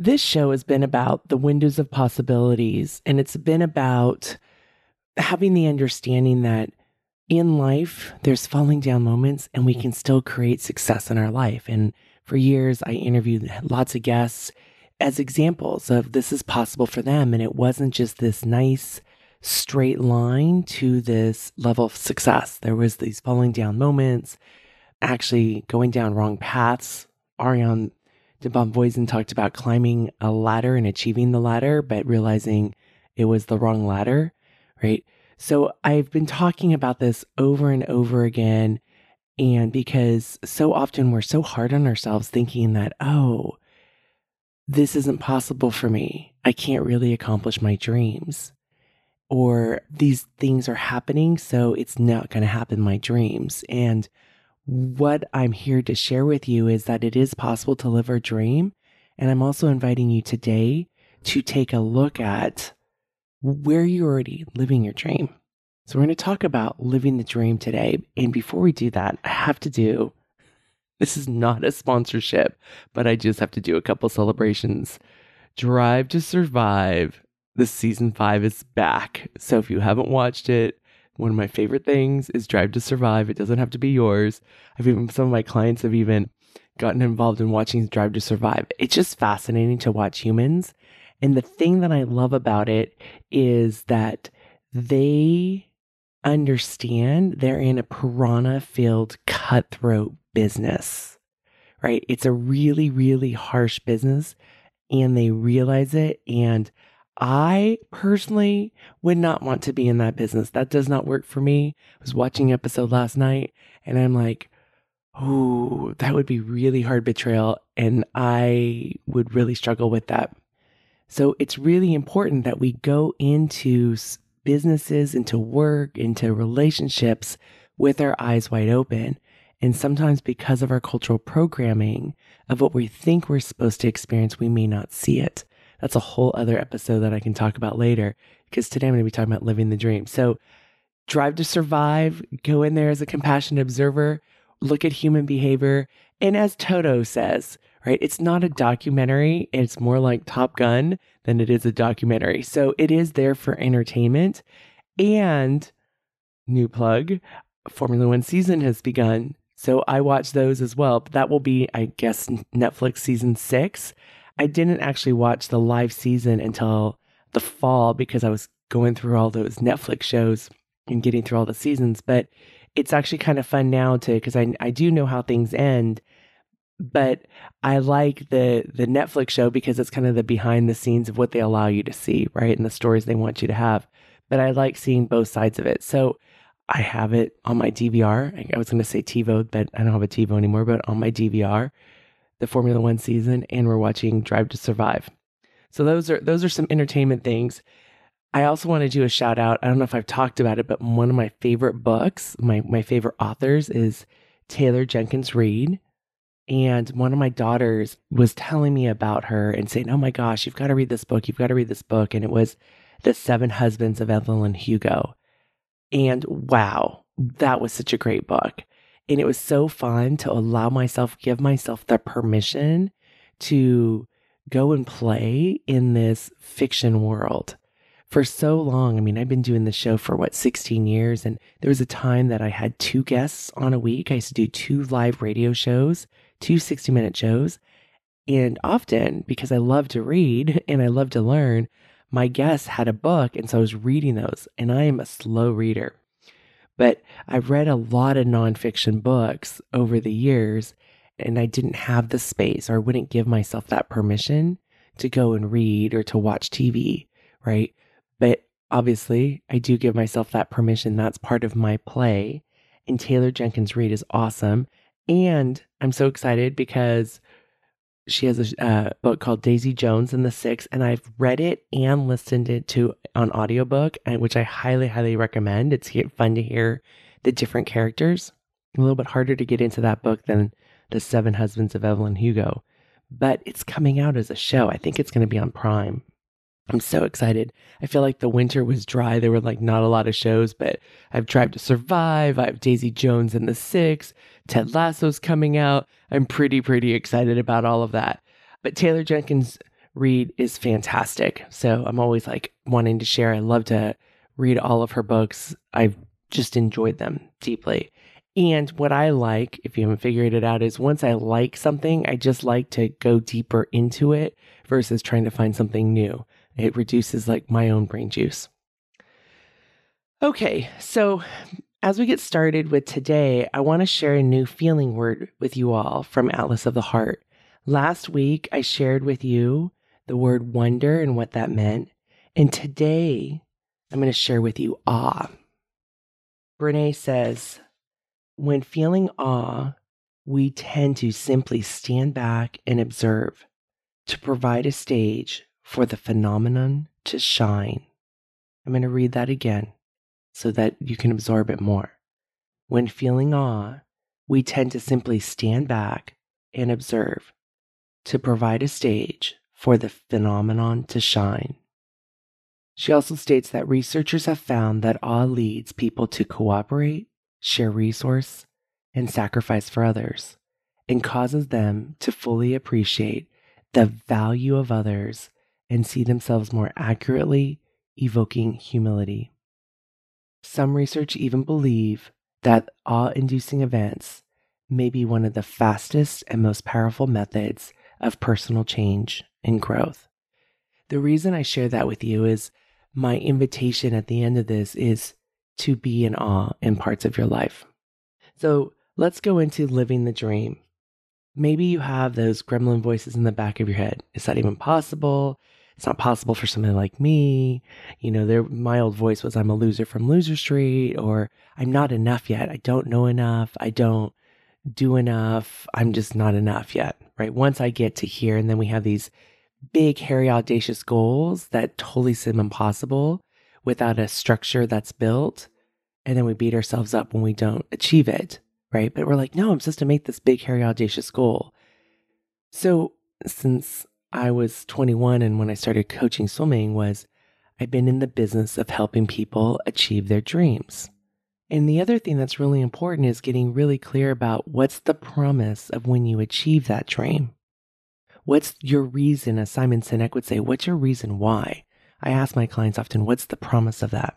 This show has been about the windows of possibilities, and it's been about having the understanding that in life, there's falling down moments, and we can still create success in our life. And for years, I interviewed lots of guests as examples of this is possible for them. And it wasn't just this nice, straight line to this level of success. There was these falling down moments, actually going down wrong paths. Ariane de Bonvoisin talked about climbing a ladder and achieving the ladder, but realizing it was the wrong ladder, right? So I've been talking about this over and over again. And because so often we're so hard on ourselves thinking that, oh, this isn't possible for me. I can't really accomplish my dreams. Or these things are happening, so it's not going to happen my dreams. And what I'm here to share with you is that it is possible to live our dream. And I'm also inviting you today to take a look at where you're already living your dream. So, we're going to talk about living the dream today. And before we do that, I have to do this is not a sponsorship, but I just have to do a couple celebrations. Drive to Survive. The season five is back. So if you haven't watched it, one of my favorite things is Drive to Survive. It doesn't have to be yours. I've even some of my clients have even gotten involved in watching Drive to Survive. It's just fascinating to watch humans. And the thing that I love about it is that they understand they're in a piranha filled cutthroat business, right? It's a really, really harsh business and they realize it. And I personally would not want to be in that business. That does not work for me. I was watching episode last night and I'm like, oh, that would be really hard betrayal. And I would really struggle with that. So it's really important that we go into businesses, into work, into relationships with our eyes wide open. And sometimes, because of our cultural programming of what we think we're supposed to experience, we may not see it. That's a whole other episode that I can talk about later because today I'm going to be talking about living the dream. So, drive to survive, go in there as a compassionate observer, look at human behavior. And as Toto says, right, it's not a documentary, it's more like Top Gun than it is a documentary. So, it is there for entertainment. And, new plug, Formula One season has begun. So, I watch those as well. But that will be, I guess, Netflix season six. I didn't actually watch the live season until the fall because I was going through all those Netflix shows and getting through all the seasons. But it's actually kind of fun now to because I I do know how things end, but I like the the Netflix show because it's kind of the behind the scenes of what they allow you to see, right, and the stories they want you to have. But I like seeing both sides of it. So I have it on my DVR. I was going to say TiVo, but I don't have a TiVo anymore. But on my DVR, the Formula One season, and we're watching Drive to Survive. So those are those are some entertainment things. I also want to do a shout out. I don't know if I've talked about it, but one of my favorite books, my my favorite authors is Taylor Jenkins Reid. And one of my daughters was telling me about her and saying, Oh my gosh, you've got to read this book. You've got to read this book. And it was The Seven Husbands of Evelyn Hugo. And wow, that was such a great book. And it was so fun to allow myself, give myself the permission to go and play in this fiction world. For so long, I mean, I've been doing the show for what, 16 years. And there was a time that I had two guests on a week. I used to do two live radio shows, two 60 minute shows. And often, because I love to read and I love to learn, my guests had a book. And so I was reading those. And I am a slow reader. But I've read a lot of nonfiction books over the years, and I didn't have the space or I wouldn't give myself that permission to go and read or to watch TV, right? But obviously, I do give myself that permission. That's part of my play. And Taylor Jenkins Reid is awesome. And I'm so excited because she has a uh, book called Daisy Jones and the Six, and I've read it and listened it to on audiobook, which I highly, highly recommend. It's fun to hear the different characters. A little bit harder to get into that book than the Seven Husbands of Evelyn Hugo, but it's coming out as a show. I think it's going to be on Prime. I'm so excited. I feel like the winter was dry. There were like not a lot of shows, but I've Drive to Survive. I have Daisy Jones and the Six. Ted Lasso's coming out. I'm pretty, pretty excited about all of that. But Taylor Jenkins Reid is fantastic. So I'm always like wanting to share. I love to read all of her books. I've just enjoyed them deeply. And what I like, if you haven't figured it out, is once I like something, I just like to go deeper into it versus trying to find something new. It reduces like my own brain juice. Okay, so as we get started with today, I want to share a new feeling word with you all from Atlas of the Heart. Last week, I shared with you the word wonder and what that meant. And today, I'm going to share with you awe. Brene says, when feeling awe, we tend to simply stand back and observe to provide a stage for the phenomenon to shine. I'm going to read that again so that you can absorb it more. When feeling awe, we tend to simply stand back and observe to provide a stage for the phenomenon to shine. She also states that researchers have found that awe leads people to cooperate, share resource, and sacrifice for others, and causes them to fully appreciate the value of others and see themselves more accurately, evoking humility. Some research even believe that awe inducing events may be one of the fastest and most powerful methods of personal change and growth. The reason I share that with you is my invitation at the end of this is to be in awe in parts of your life. So let's go into living the dream. Maybe you have those gremlin voices in the back of your head. Is that even possible? It's not possible for somebody like me. You know, there my old voice was I'm a loser from Loser Street or I'm not enough yet. I don't know enough. I don't do enough. I'm just not enough yet. Right? Once I get to here and then we have these big hairy audacious goals that totally seem impossible without a structure that's built and then we beat ourselves up when we don't achieve it, right? But we're like, "No, I'm supposed to make this big hairy audacious goal." So, since I was 21 and when I started coaching swimming was I've been in the business of helping people achieve their dreams. And the other thing that's really important is getting really clear about what's the promise of when you achieve that dream. What's your reason, as Simon Sinek would say, what's your reason why? I ask my clients often, what's the promise of that?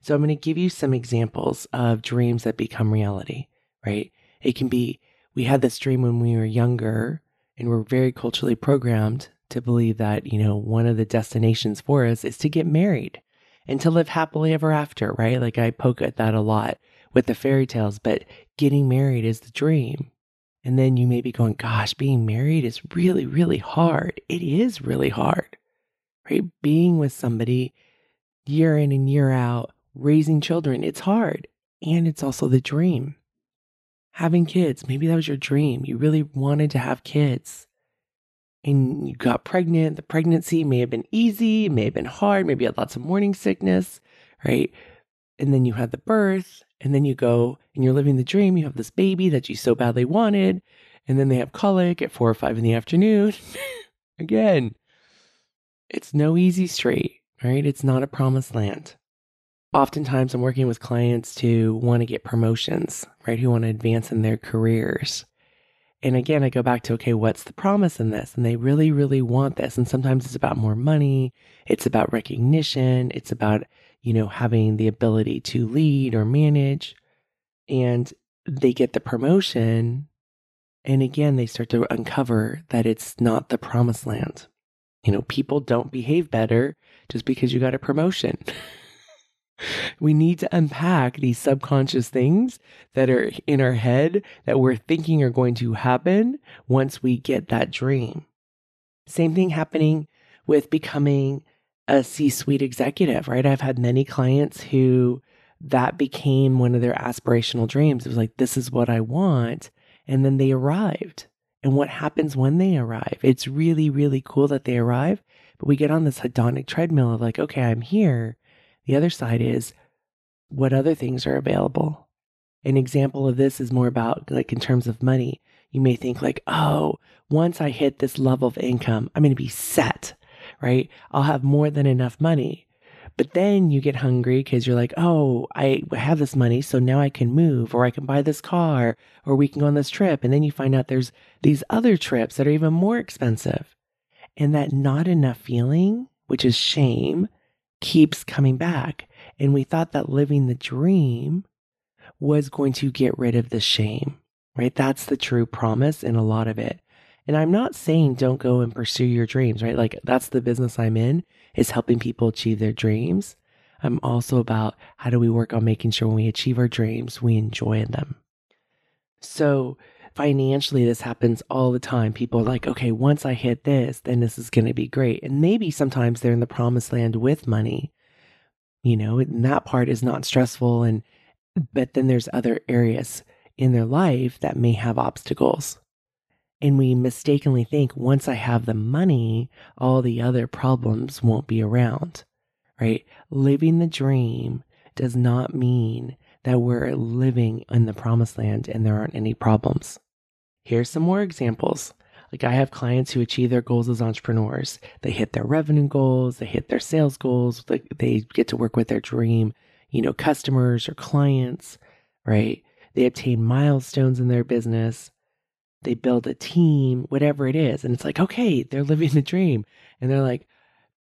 So I'm going to give you some examples of dreams that become reality, right? It can be, we had this dream when we were younger and we're very culturally programmed to believe that, you know, one of the destinations for us is to get married and to live happily ever after, right? Like I poke at that a lot with the fairy tales, but getting married is the dream. And then you may be going, gosh, being married is really, really hard. It is really hard, right? Being with somebody year in and year out, raising children, it's hard. And it's also the dream having kids. Maybe that was your dream. You really wanted to have kids. And you got pregnant. The pregnancy may have been easy, may have been hard, maybe you had lots of morning sickness, right? And then you had the birth, and then you go and you're living the dream. You have this baby that you so badly wanted, and then they have colic at four or five in the afternoon. Again, it's no easy street, right? It's not a promised land oftentimes I'm working with clients to want to get promotions, right? Who want to advance in their careers. And again, I go back to, okay, what's the promise in this? And they really, really want this. And sometimes it's about more money. It's about recognition. It's about, you know, having the ability to lead or manage. And they get the promotion. And again, they start to uncover that it's not the promised land. You know, people don't behave better just because you got a promotion. we need to unpack these subconscious things that are in our head that we're thinking are going to happen once we get that dream. Same thing happening with becoming a C suite executive, right? I've had many clients who that became one of their aspirational dreams. It was like, this is what I want. And then they arrived and what happens when they arrive. It's really, really cool that they arrive, but we get on this hedonic treadmill of like, okay, I'm here. The other side is what other things are available. An example of this is more about like in terms of money. You may think like, oh, once I hit this level of income, I'm going to be set, right? I'll have more than enough money. But then you get hungry because you're like, oh, I have this money, so now I can move, or I can buy this car, or we can go on this trip. And then you find out there's these other trips that are even more expensive. And that not enough feeling, which is shame, keeps coming back. And we thought that living the dream was going to get rid of the shame, right? That's the true promise in a lot of it. And I'm not saying don't go and pursue your dreams, right? Like that's the business I'm in is helping people achieve their dreams. I'm also about how do we work on making sure when we achieve our dreams, we enjoy them. So financially, this happens all the time. People are like, okay, once I hit this, then this is going to be great. And maybe sometimes they're in the promised land with money, you know, and that part is not stressful. And, but then there's other areas in their life that may have obstacles. And we mistakenly think once I have the money, all the other problems won't be around, right? Living the dream does not mean that we're living in the promised land and there aren't any problems. Here's some more examples. Like I have clients who achieve their goals as entrepreneurs. They hit their revenue goals, they hit their sales goals, they get to work with their dream, you know, customers or clients, right? They obtain milestones in their business they build a team, whatever it is. And it's like, okay, they're living the dream. And they're like,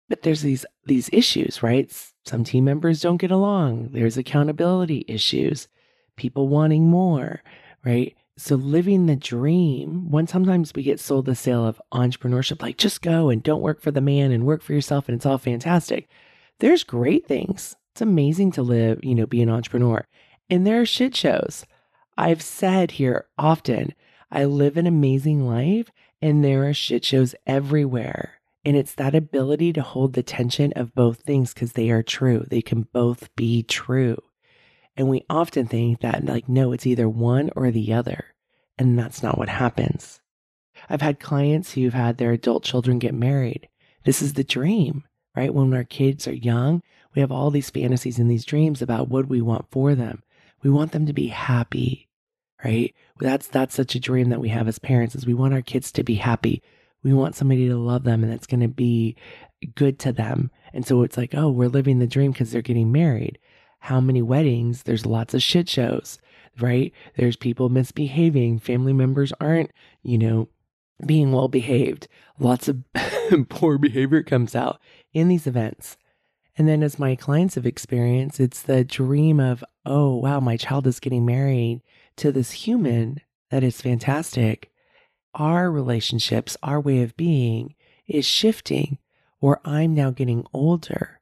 but there's these these issues, right? Some team members don't get along. There's accountability issues, people wanting more, right? So living the dream, when sometimes we get sold the sale of entrepreneurship, like just go and don't work for the man and work for yourself and it's all fantastic. There's great things. It's amazing to live, you know, be an entrepreneur. And there are shit shows. I've said here often, I live an amazing life and there are shit shows everywhere. And it's that ability to hold the tension of both things because they are true. They can both be true. And we often think that, like, no, it's either one or the other. And that's not what happens. I've had clients who've had their adult children get married. This is the dream, right? When our kids are young, we have all these fantasies and these dreams about what we want for them. We want them to be happy right? That's that's such a dream that we have as parents is we want our kids to be happy. We want somebody to love them and that's going to be good to them. And so it's like, oh, we're living the dream because they're getting married. How many weddings? There's lots of shit shows, right? There's people misbehaving. Family members aren't, you know, being well behaved. Lots of poor behavior comes out in these events. And then, as my clients have experienced, it's the dream of, oh, wow, my child is getting married to this human that is fantastic, our relationships, our way of being is shifting, or I'm now getting older.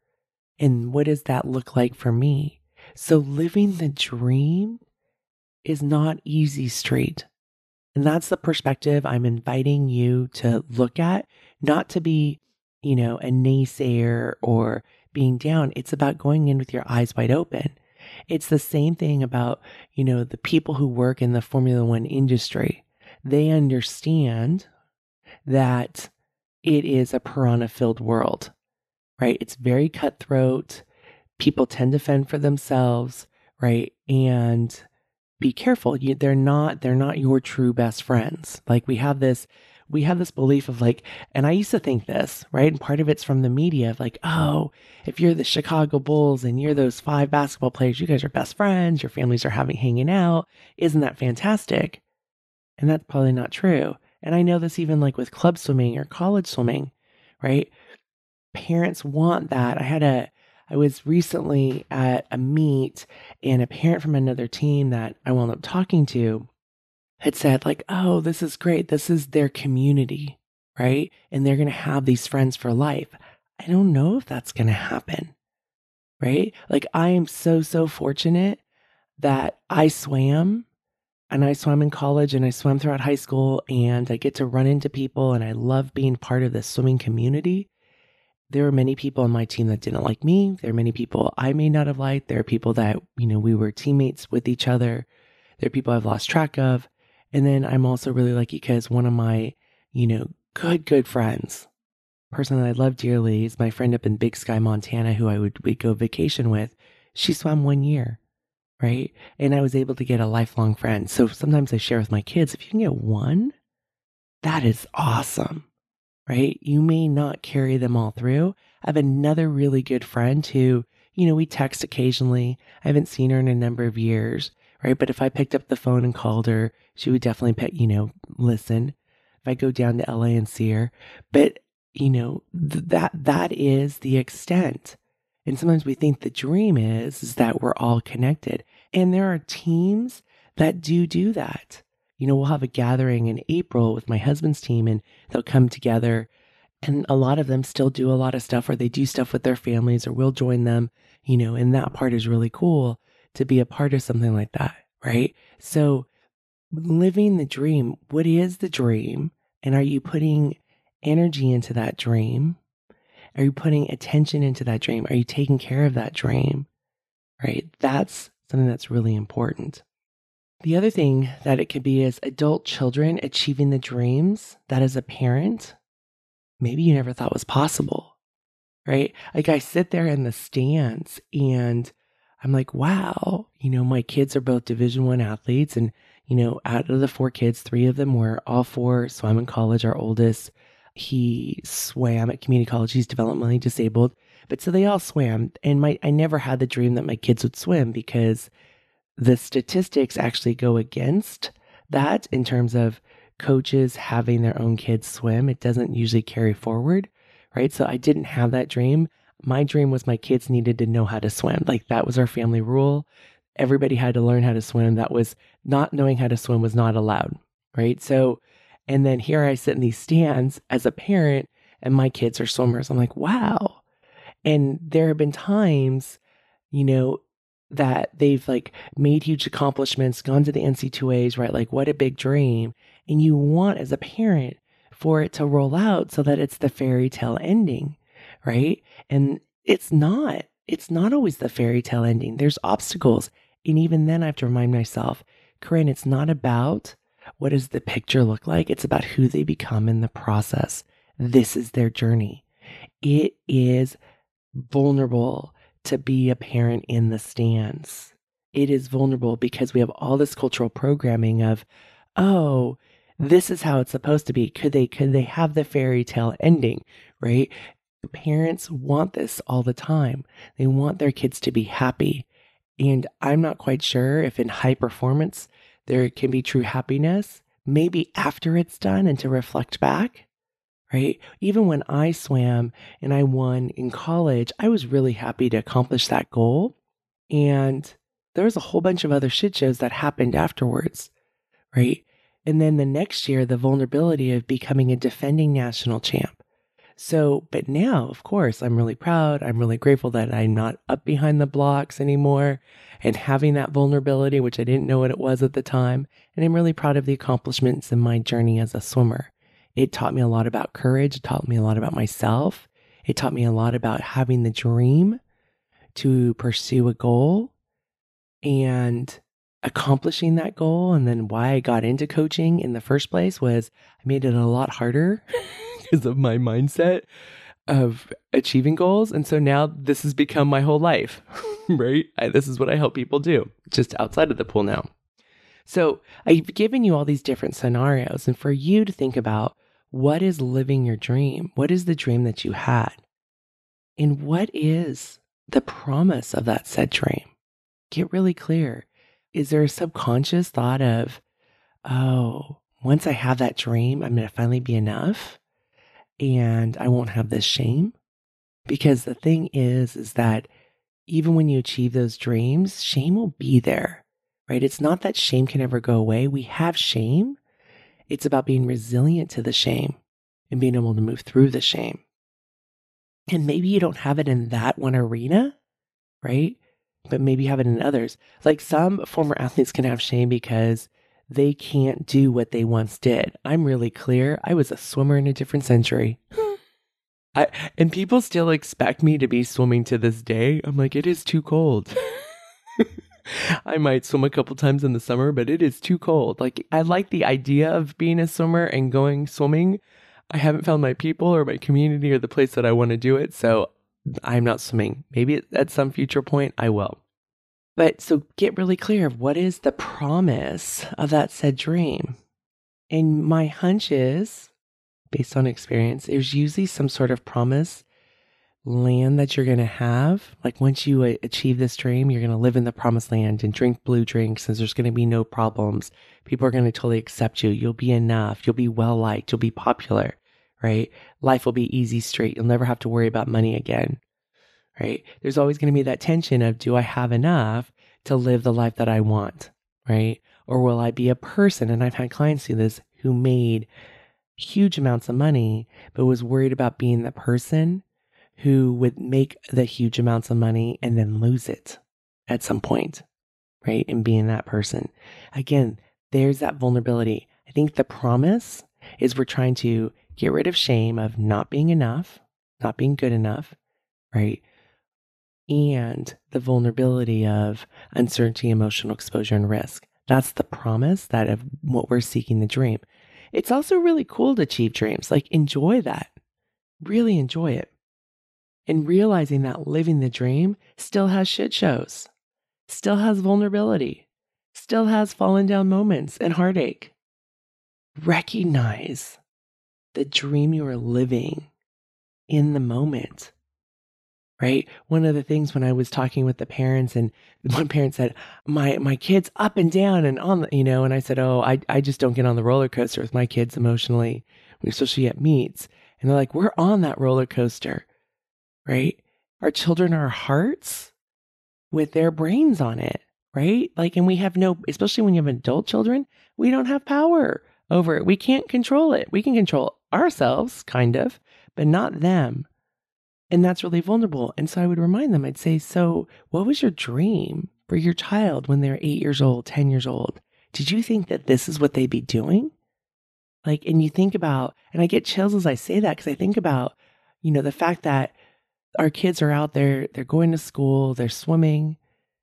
And what does that look like for me? So living the dream is not easy street. And that's the perspective I'm inviting you to look at, not to be, you know, a naysayer or being down. It's about going in with your eyes wide open it's the same thing about, you know, the people who work in the Formula One industry. They understand that it is a piranha filled world, right? It's very cutthroat. People tend to fend for themselves, right? And be careful. You, they're not, they're not your true best friends. Like we have this we have this belief of like, and I used to think this, right? And part of it's from the media of like, oh, if you're the Chicago Bulls and you're those five basketball players, you guys are best friends, your families are having hanging out. Isn't that fantastic? And that's probably not true. And I know this even like with club swimming or college swimming, right? Parents want that. I had a, I was recently at a meet and a parent from another team that I wound up talking to had said, like, oh, this is great. This is their community, right? And they're going to have these friends for life. I don't know if that's going to happen, right? Like, I am so, so fortunate that I swam and I swam in college and I swam throughout high school and I get to run into people and I love being part of the swimming community. There are many people on my team that didn't like me. There are many people I may not have liked. There are people that, you know, we were teammates with each other. There are people I've lost track of. And then I'm also really lucky because one of my, you know, good, good friends, person that I love dearly, is my friend up in Big Sky, Montana, who I would, would go vacation with. She swam one year, right? And I was able to get a lifelong friend. So sometimes I share with my kids if you can get one, that is awesome, right? You may not carry them all through. I have another really good friend who, you know, we text occasionally. I haven't seen her in a number of years, right? But if I picked up the phone and called her, she would definitely pick, you know, listen. If I go down to LA and see her, but you know, th- that that is the extent. And sometimes we think the dream is, is that we're all connected. And there are teams that do do that. You know, we'll have a gathering in April with my husband's team and they'll come together. And a lot of them still do a lot of stuff or they do stuff with their families or we'll join them, you know, and that part is really cool to be a part of something like that, right? So living the dream, what is the dream? And are you putting energy into that dream? Are you putting attention into that dream? Are you taking care of that dream? Right? That's something that's really important. The other thing that it could be is adult children achieving the dreams that as a parent, maybe you never thought was possible. Right? Like I sit there in the stands and I'm like, wow, you know, my kids are both division one athletes and you know, out of the four kids, three of them were all four swam in college. Our oldest, he swam at community college. He's developmentally disabled. But so they all swam. And my I never had the dream that my kids would swim because the statistics actually go against that in terms of coaches having their own kids swim. It doesn't usually carry forward, right? So I didn't have that dream. My dream was my kids needed to know how to swim. Like that was our family rule everybody had to learn how to swim. That was not knowing how to swim was not allowed, right? So, and then here I sit in these stands as a parent, and my kids are swimmers. I'm like, wow. And there have been times, you know, that they've like made huge accomplishments, gone to the NCAAs, right? Like, what a big dream. And you want as a parent for it to roll out so that it's the fairy tale ending, right? And it's not. It's not always the fairy tale ending. There's obstacles. And even then, I have to remind myself, Koren, it's not about what does the picture look like? It's about who they become in the process. This is their journey. It is vulnerable to be a parent in the stands. It is vulnerable because we have all this cultural programming of, oh, this is how it's supposed to be. Could they could they have the fairy tale ending, right? Parents want this all the time. They want their kids to be happy. And I'm not quite sure if in high performance there can be true happiness, maybe after it's done and to reflect back, right? Even when I swam and I won in college, I was really happy to accomplish that goal. And there was a whole bunch of other shit shows that happened afterwards, right? And then the next year, the vulnerability of becoming a defending national champ. So, but now, of course, I'm really proud. I'm really grateful that I'm not up behind the blocks anymore and having that vulnerability, which I didn't know what it was at the time. And I'm really proud of the accomplishments in my journey as a swimmer. It taught me a lot about courage. It taught me a lot about myself. It taught me a lot about having the dream to pursue a goal and accomplishing that goal. And then why I got into coaching in the first place was I made it a lot harder because of my mindset of achieving goals. And so now this has become my whole life, right? I, this is what I help people do just outside of the pool now. So I've given you all these different scenarios, and for you to think about what is living your dream? What is the dream that you had? And what is the promise of that said dream? Get really clear. Is there a subconscious thought of, oh, once I have that dream, I'm going to finally be enough? and I won't have this shame. Because the thing is, is that even when you achieve those dreams, shame will be there, right? It's not that shame can ever go away. We have shame. It's about being resilient to the shame and being able to move through the shame. And maybe you don't have it in that one arena, right? But maybe you have it in others. Like some former athletes can have shame because they can't do what they once did. I'm really clear. I was a swimmer in a different century. I, and people still expect me to be swimming to this day. I'm like, it is too cold. I might swim a couple times in the summer, but it is too cold. Like, I like the idea of being a swimmer and going swimming. I haven't found my people or my community or the place that I want to do it. So I'm not swimming. Maybe at some future point I will. But so get really clear of what is the promise of that said dream. And my hunch is, based on experience, there's usually some sort of promise land that you're going to have. Like once you uh, achieve this dream, you're going to live in the promised land and drink blue drinks and there's going to be no problems. People are going to totally accept you. You'll be enough. You'll be well liked. You'll be popular, right? Life will be easy, straight. You'll never have to worry about money again, right? There's always going to be that tension of do I have enough to live the life that I want, right? Or will I be a person? And I've had clients do this who made huge amounts of money, but was worried about being the person who would make the huge amounts of money and then lose it at some point, right? And being that person. Again, there's that vulnerability. I think the promise is we're trying to get rid of shame of not being enough, not being good enough, right? And the vulnerability of uncertainty, emotional exposure, and risk. That's the promise that of what we're seeking the dream. It's also really cool to achieve dreams. Like enjoy that. Really enjoy it and realizing that living the dream still has shit shows, still has vulnerability, still has fallen down moments and heartache. Recognize the dream you are living in the moment. Right? One of the things when I was talking with the parents and one parent said, My my kid's up and down and on the you know, and I said, Oh, I I just don't get on the roller coaster with my kids emotionally, especially at meets. And they're like, We're on that roller coaster right? Our children are hearts with their brains on it, right? Like, and we have no, especially when you have adult children, we don't have power over it. We can't control it. We can control ourselves, kind of, but not them. And that's really vulnerable. And so I would remind them, I'd say, So, what was your dream for your child when they're eight years old, 10 years old? Did you think that this is what they'd be doing? Like, and you think about, and I get chills as I say that because I think about, you know, the fact that our kids are out there, they're going to school, they're swimming,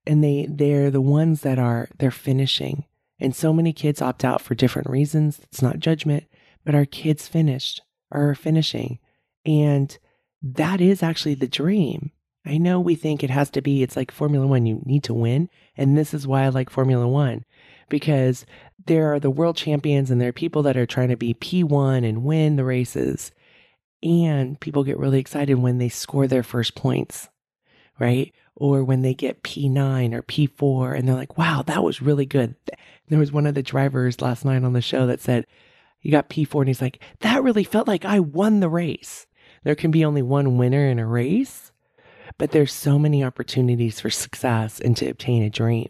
and they they're the ones that are they're finishing. And so many kids opt out for different reasons. It's not judgment, but our kids finished are finishing. And that is actually the dream. I know we think it has to be, it's like Formula One, you need to win. And this is why I like Formula One, because there are the world champions and there are people that are trying to be P1 and win the races. And people get really excited when they score their first points, right? Or when they get P9 or P4 and they're like, wow, that was really good. There was one of the drivers last night on the show that said, he got P4 and he's like, that really felt like I won the race. There can be only one winner in a race, but there's so many opportunities for success and to obtain a dream.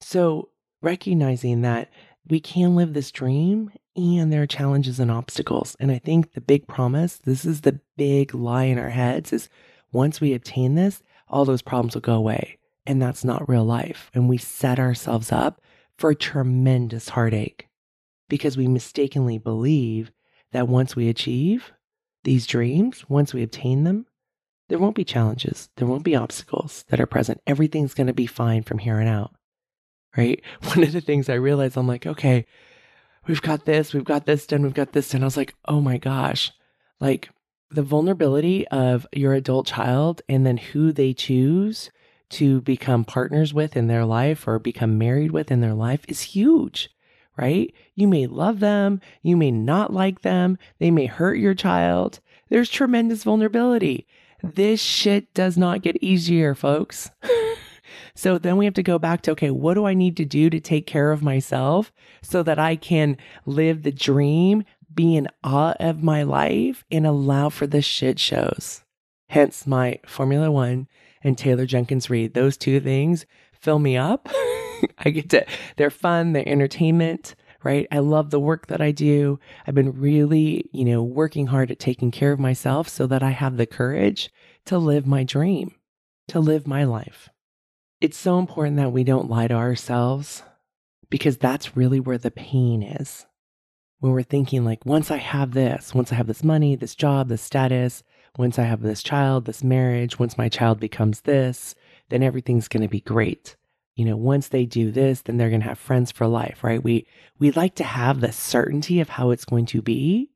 So recognizing that we can live this dream and there are challenges and obstacles. And I think the big promise, this is the big lie in our heads, is once we obtain this, all those problems will go away. And that's not real life. And we set ourselves up for tremendous heartache because we mistakenly believe that once we achieve these dreams, once we obtain them, there won't be challenges, there won't be obstacles that are present. Everything's going to be fine from here on out. Right? One of the things I realized, I'm like, okay, we've got this, we've got this done, we've got this done. I was like, oh my gosh, like the vulnerability of your adult child and then who they choose to become partners with in their life or become married with in their life is huge, right? You may love them, you may not like them, they may hurt your child. There's tremendous vulnerability. This shit does not get easier, folks. So then we have to go back to, okay, what do I need to do to take care of myself so that I can live the dream, be in awe of my life and allow for the shit shows? Hence my Formula One and Taylor Jenkins Reid. Those two things fill me up. I get to, they're fun, they're entertainment, right? I love the work that I do. I've been really, you know, working hard at taking care of myself so that I have the courage to live my dream, to live my life. It's so important that we don't lie to ourselves because that's really where the pain is. When we're thinking, like, once I have this, once I have this money, this job, this status, once I have this child, this marriage, once my child becomes this, then everything's going to be great. you know, once they do this, then they're going to have friends for life, right? We we like to have the certainty of how it's going to be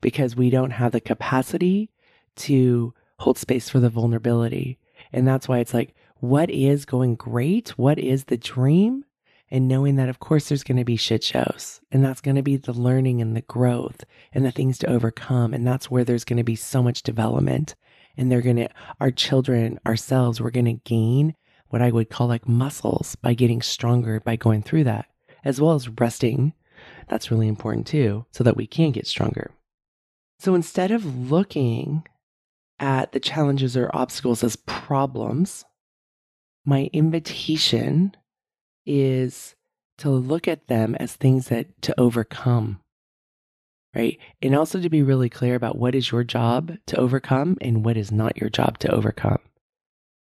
because we don't have the capacity to hold space for the vulnerability. And that's why it's like what is going great? What is the dream? And knowing that, of course, there's going to be shit shows, and that's going to be the learning and the growth and the things to overcome. And that's where there's going to be so much development. And they're going to, our children, ourselves, we're going to gain what I would call like muscles by getting stronger by going through that, as well as resting. That's really important too, so that we can get stronger. So instead of looking at the challenges or obstacles as problems, my invitation is to look at them as things that to overcome right? And also to be really clear about what is your job to overcome and what is not your job to overcome.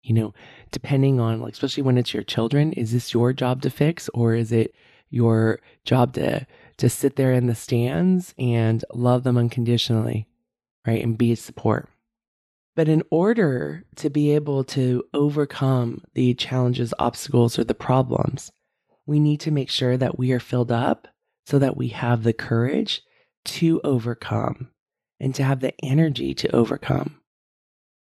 You know depending on like especially when it's your children is this your job to fix or is it your job to to sit there in the stands and love them unconditionally right? And be a support but in order to be able to overcome the challenges, obstacles, or the problems, we need to make sure that we are filled up so that we have the courage to overcome and to have the energy to overcome.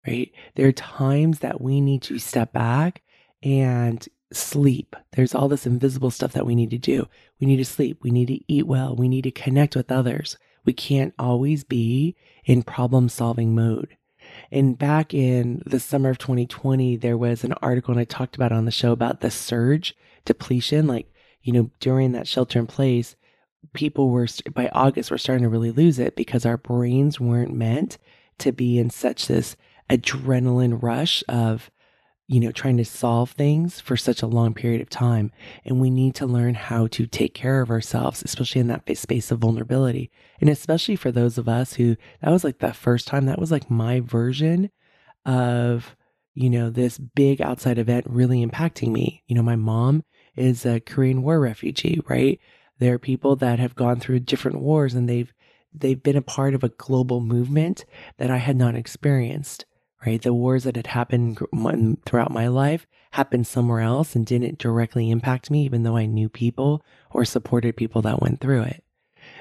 Right? There are times that we need to step back and sleep. There's all this invisible stuff that we need to do. We need to sleep. We need to eat well. We need to connect with others. We can't always be in problem solving mode. And back in the summer of 2020, there was an article, and I talked about on the show about the surge depletion. Like, you know, during that shelter in place, people were, by August, we're starting to really lose it because our brains weren't meant to be in such this adrenaline rush of you know, trying to solve things for such a long period of time. And we need to learn how to take care of ourselves, especially in that space of vulnerability. And especially for those of us who, that was like the first time, that was like my version of, you know, this big outside event really impacting me. You know, my mom is a Korean War refugee, right? There are people that have gone through different wars and they've, they've been a part of a global movement that I had not experienced right? The wars that had happened throughout my life happened somewhere else and didn't directly impact me, even though I knew people or supported people that went through it.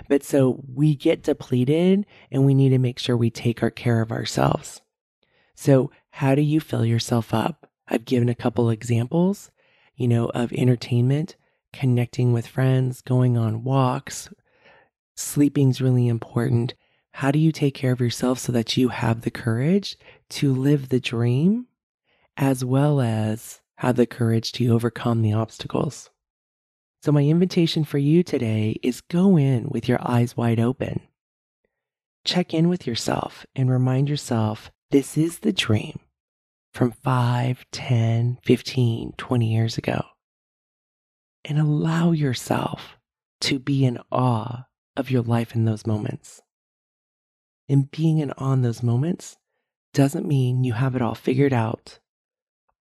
But so we get depleted and we need to make sure we take our care of ourselves. So, how do you fill yourself up? I've given a couple examples, you know, of entertainment, connecting with friends, going on walks. Sleeping's really important. How do you take care of yourself so that you have the courage to live the dream as well as have the courage to overcome the obstacles? So, my invitation for you today is go in with your eyes wide open. Check in with yourself and remind yourself this is the dream from 5, 10, 15, 20 years ago. And allow yourself to be in awe of your life in those moments. And being in on those moments doesn't mean you have it all figured out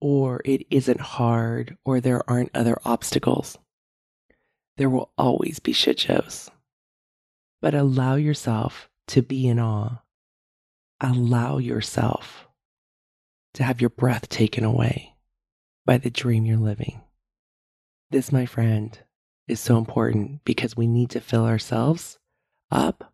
or it isn't hard or there aren't other obstacles. There will always be shit shows. But allow yourself to be in awe. Allow yourself to have your breath taken away by the dream you're living. This, my friend, is so important because we need to fill ourselves up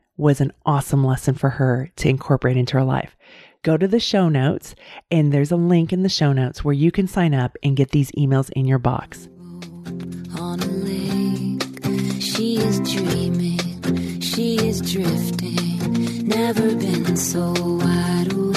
was an awesome lesson for her to incorporate into her life. Go to the show notes, and there's a link in the show notes where you can sign up and get these emails in your box. She is dreaming, she is drifting, never been so wide awake.